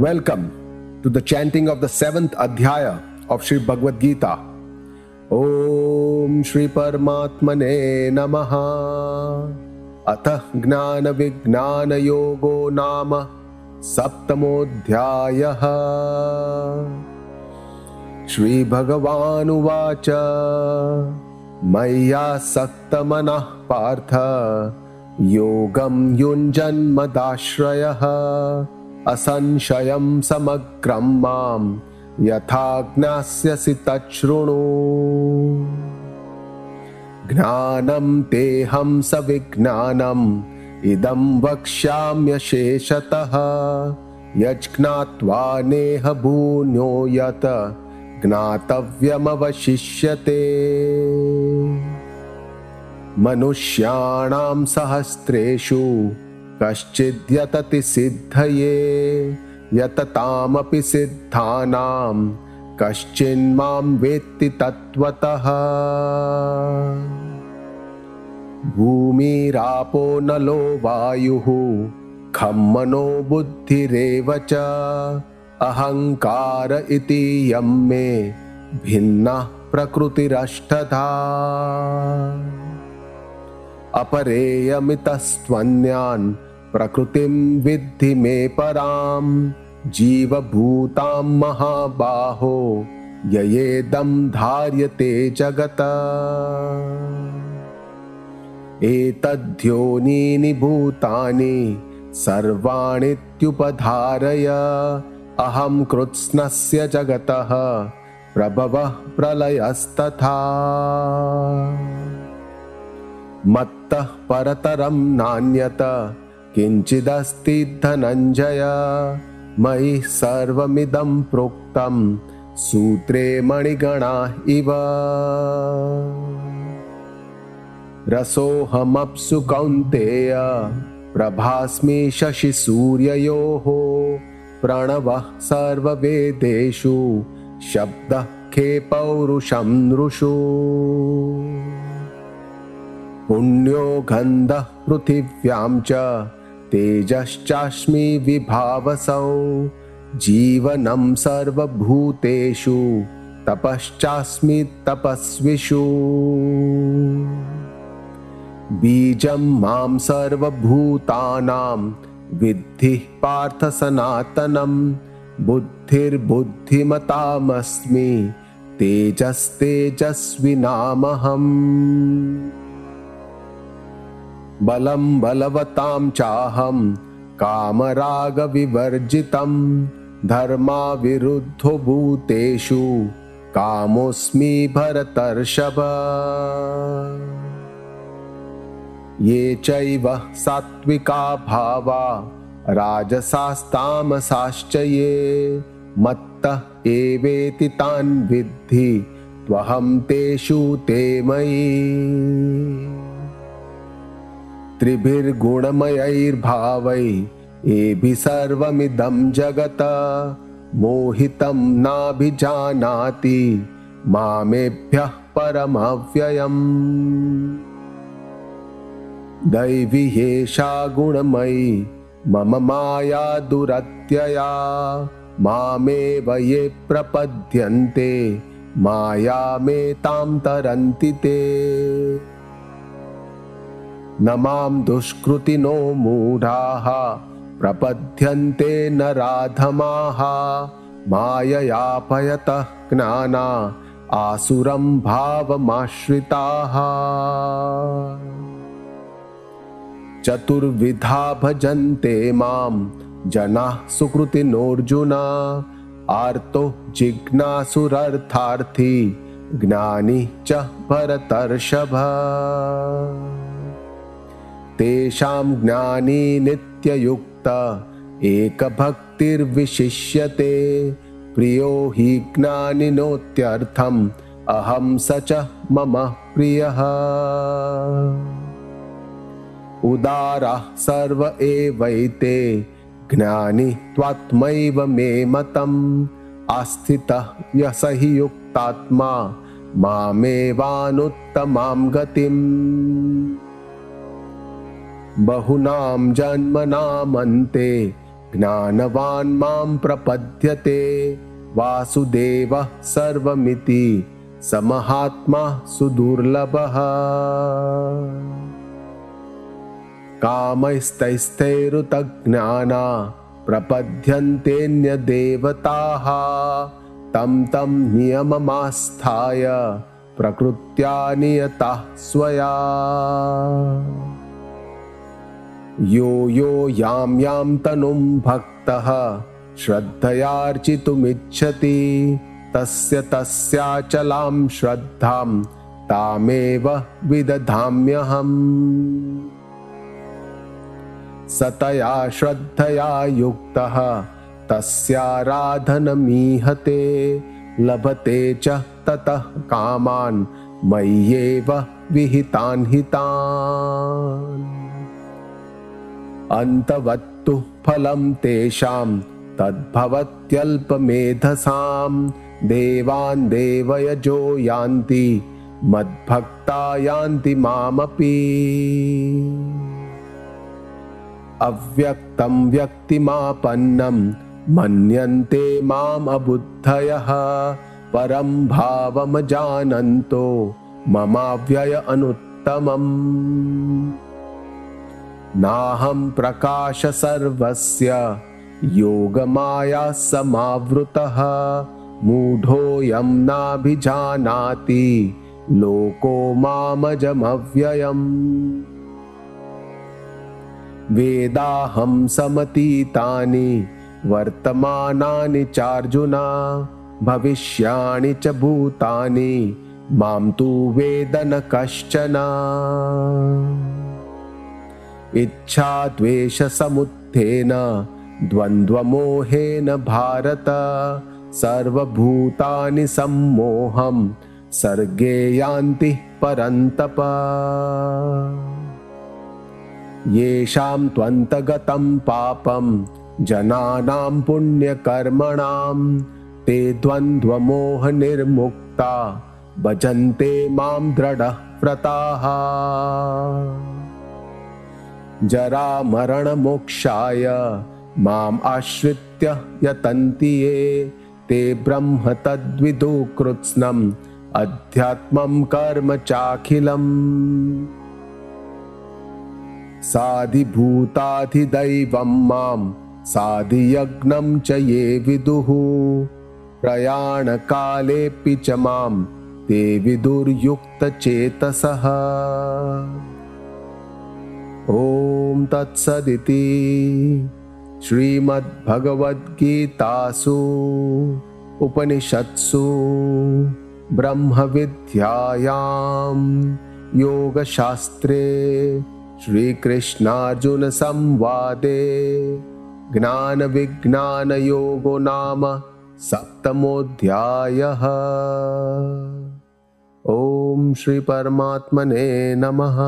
Welcome to the chanting of the seventh Adhyaya of Sri Bhagavad Gita. Om Shri Paramatmane Namaha. Atha Gnana Vijnana Yogo Nama Saptamodhyayaha Shri Bhagavanuvacha Maya Saktamanah Partha. Yogam Yunjanmadashrayah असंशयं समग्रं मां यथा ज्ञास्यसि तच्छृणु ज्ञानं तेऽहं सविज्ञानम् इदं वक्ष्याम्यशेषतः। यज्ज्ञात्वा नेह भून्यो यत् ज्ञातव्यमवशिष्यते। मनुष्याणां सहस्रेषु कश्चिद्यतति सिद्धये यततामपि सिद्धानां कश्चिन्मां वेत्ति तत्त्वतः। भूमिरापो नलो वायुः खं मनो बुद्धिरेव च अहङ्कार इति यं मे भिन्नः प्रकृतिरष्टधा। अपरेयमितस्त्वन्यान् प्रकृतिं विद्धि मे परां जीवभूतां महाबाहो ययेदं धार्यते जगत। एतद्योनीनि भूतानि सर्वाणीत्युपधारय अहं कृत्स्नस्य जगतः प्रभवः प्रलयस्तथा। मत्तः परतरं नान्यत किञ्चिदस्ति धनञ्जय। मयि सर्वमिदं प्रोक्तं सूत्रे मणिगणा इव। रसोऽहमप्सु कौन्तेय प्रभास्मि शशिसूर्ययोः। प्रणवः सर्ववेदेषु शब्दः खे पौरुषं नृषु। पुण्यो गन्धः पृथिव्यां च तेजश्चास्मि विभावसौ। जीवनं सर्वभूतेषु तपश्चास्मि तपस्विषु। बीजं मां सर्वभूतानां विद्धिः पार्थसनातनं बुद्धिर्बुद्धिमतामस्मि तेजस्तेजस्विनामहम् बलं बलवतां चाहं कामरागविवर्जितं धर्माविरुद्धो भूतेषु कामोऽस्मि भरतर्षभ। ये चैव सात्विका भावा राजसास्तामसाश्च ये मत्तः एवेति तान् विद्धि त्वहं तेषु ते मयि त्रिभिर्गुणमयैर्भावै एभिः सर्वमिदं जगत। मोहितं नाभिजानाति मामेभ्यः परमव्ययम्। दैवी एषा गुणमयी मम माया दुरत्यया। मामेव ये प्रपद्यन्ते मायामेतां तरन्ति ते न मां दुष्कृतिनो मूढाः प्रपद्यन्ते न राधमाः। माययापयतः ज्ञाना आसुरं भावमाश्रिताः। चतुर्विधा भजन्ते मां जनाः सुकृतिनोऽर्जुन। आर्तो जिज्ञासुरर्थार्थी ज्ञानी च भरतर्षभ तेषां ज्ञानी नित्ययुक्त एकभक्तिर्विशिष्यते। प्रियो हि ज्ञानिनोत्यर्थम् अहं स च मम प्रियः। उदारः सर्व एवैते ज्ञानी त्वात्मैव मे मतम्। आस्थितः यस हि युक्तात्मा मामेवानुत्तमां गतिम् बहुनां जन्मनामन्ते ज्ञानवान् मां प्रपद्यते। वासुदेवः सर्वमिति स महात्मा सुदुर्लभः। कामैस्तैस्थैरुतज्ञाना प्रपद्यन्तेऽन्यदेवताः तं तं नियममास्थाय प्रकृत्या नियतः स्वया यो यो यां यां तनुं भक्तः। श्रद्धयार्चितुमिच्छति तस्य तस्याचलां श्रद्धां तामेव विदधाम्यहम्। सतया श्रद्धया युक्तः तस्याराधनमीहते। लभते च ततः कामान् मय्येव विहितान् हितान् अन्तवत्तु फलं तेषां तद्भवत्यल्पमेधसां। देवान् देवयजो यान्ति मद्भक्ता यान्ति मामपि। अव्यक्तं व्यक्तिमापन्नं मन्यन्ते मामबुद्धयः परं भावमजानन्तो ममाव्यय अनुत्तमम् नाहं प्रकाश सर्वस्य योगमाया समावृतः। मूढोऽयं नाभिजानाति लोको मामजमव्ययम्। वेदाहं समतीतानि वर्तमानानि चार्जुना भविष्याणि च भूतानि मां तु वेद न कश्चन इच्छाद्वेषसमुत्थेन द्वन्द्वमोहेन भारत। सर्वभूतानि सम्मोहं सर्गे यान्ति परन्तप। येषां त्वन्तगतं पापं जनानां पुण्यकर्मणां ते द्वन्द्वमोहनिर्मुक्ता भजन्ते मां दृढः व्रताः जरामरणमोक्षाय। माम् आश्रित्य यतन्ति ये। ते ब्रह्म तद्विदु कृत्स्नम् अध्यात्मं कर्म चाखिलम्। साधिभूताधिदैवं मां साधियज्ञं च ये विदुः। प्रयाणकालेऽपि च मां ते विदुर्युक्तचेतसः तत्सदिति श्रीमद्भगवद्गीतासु उपनिषत्सु ब्रह्मविद्यायां योगशास्त्रे श्रीकृष्णार्जुनसंवादे ज्ञानविज्ञानयोगो नाम सप्तमोऽध्यायः। ॐ श्रीपरमात्मने नमः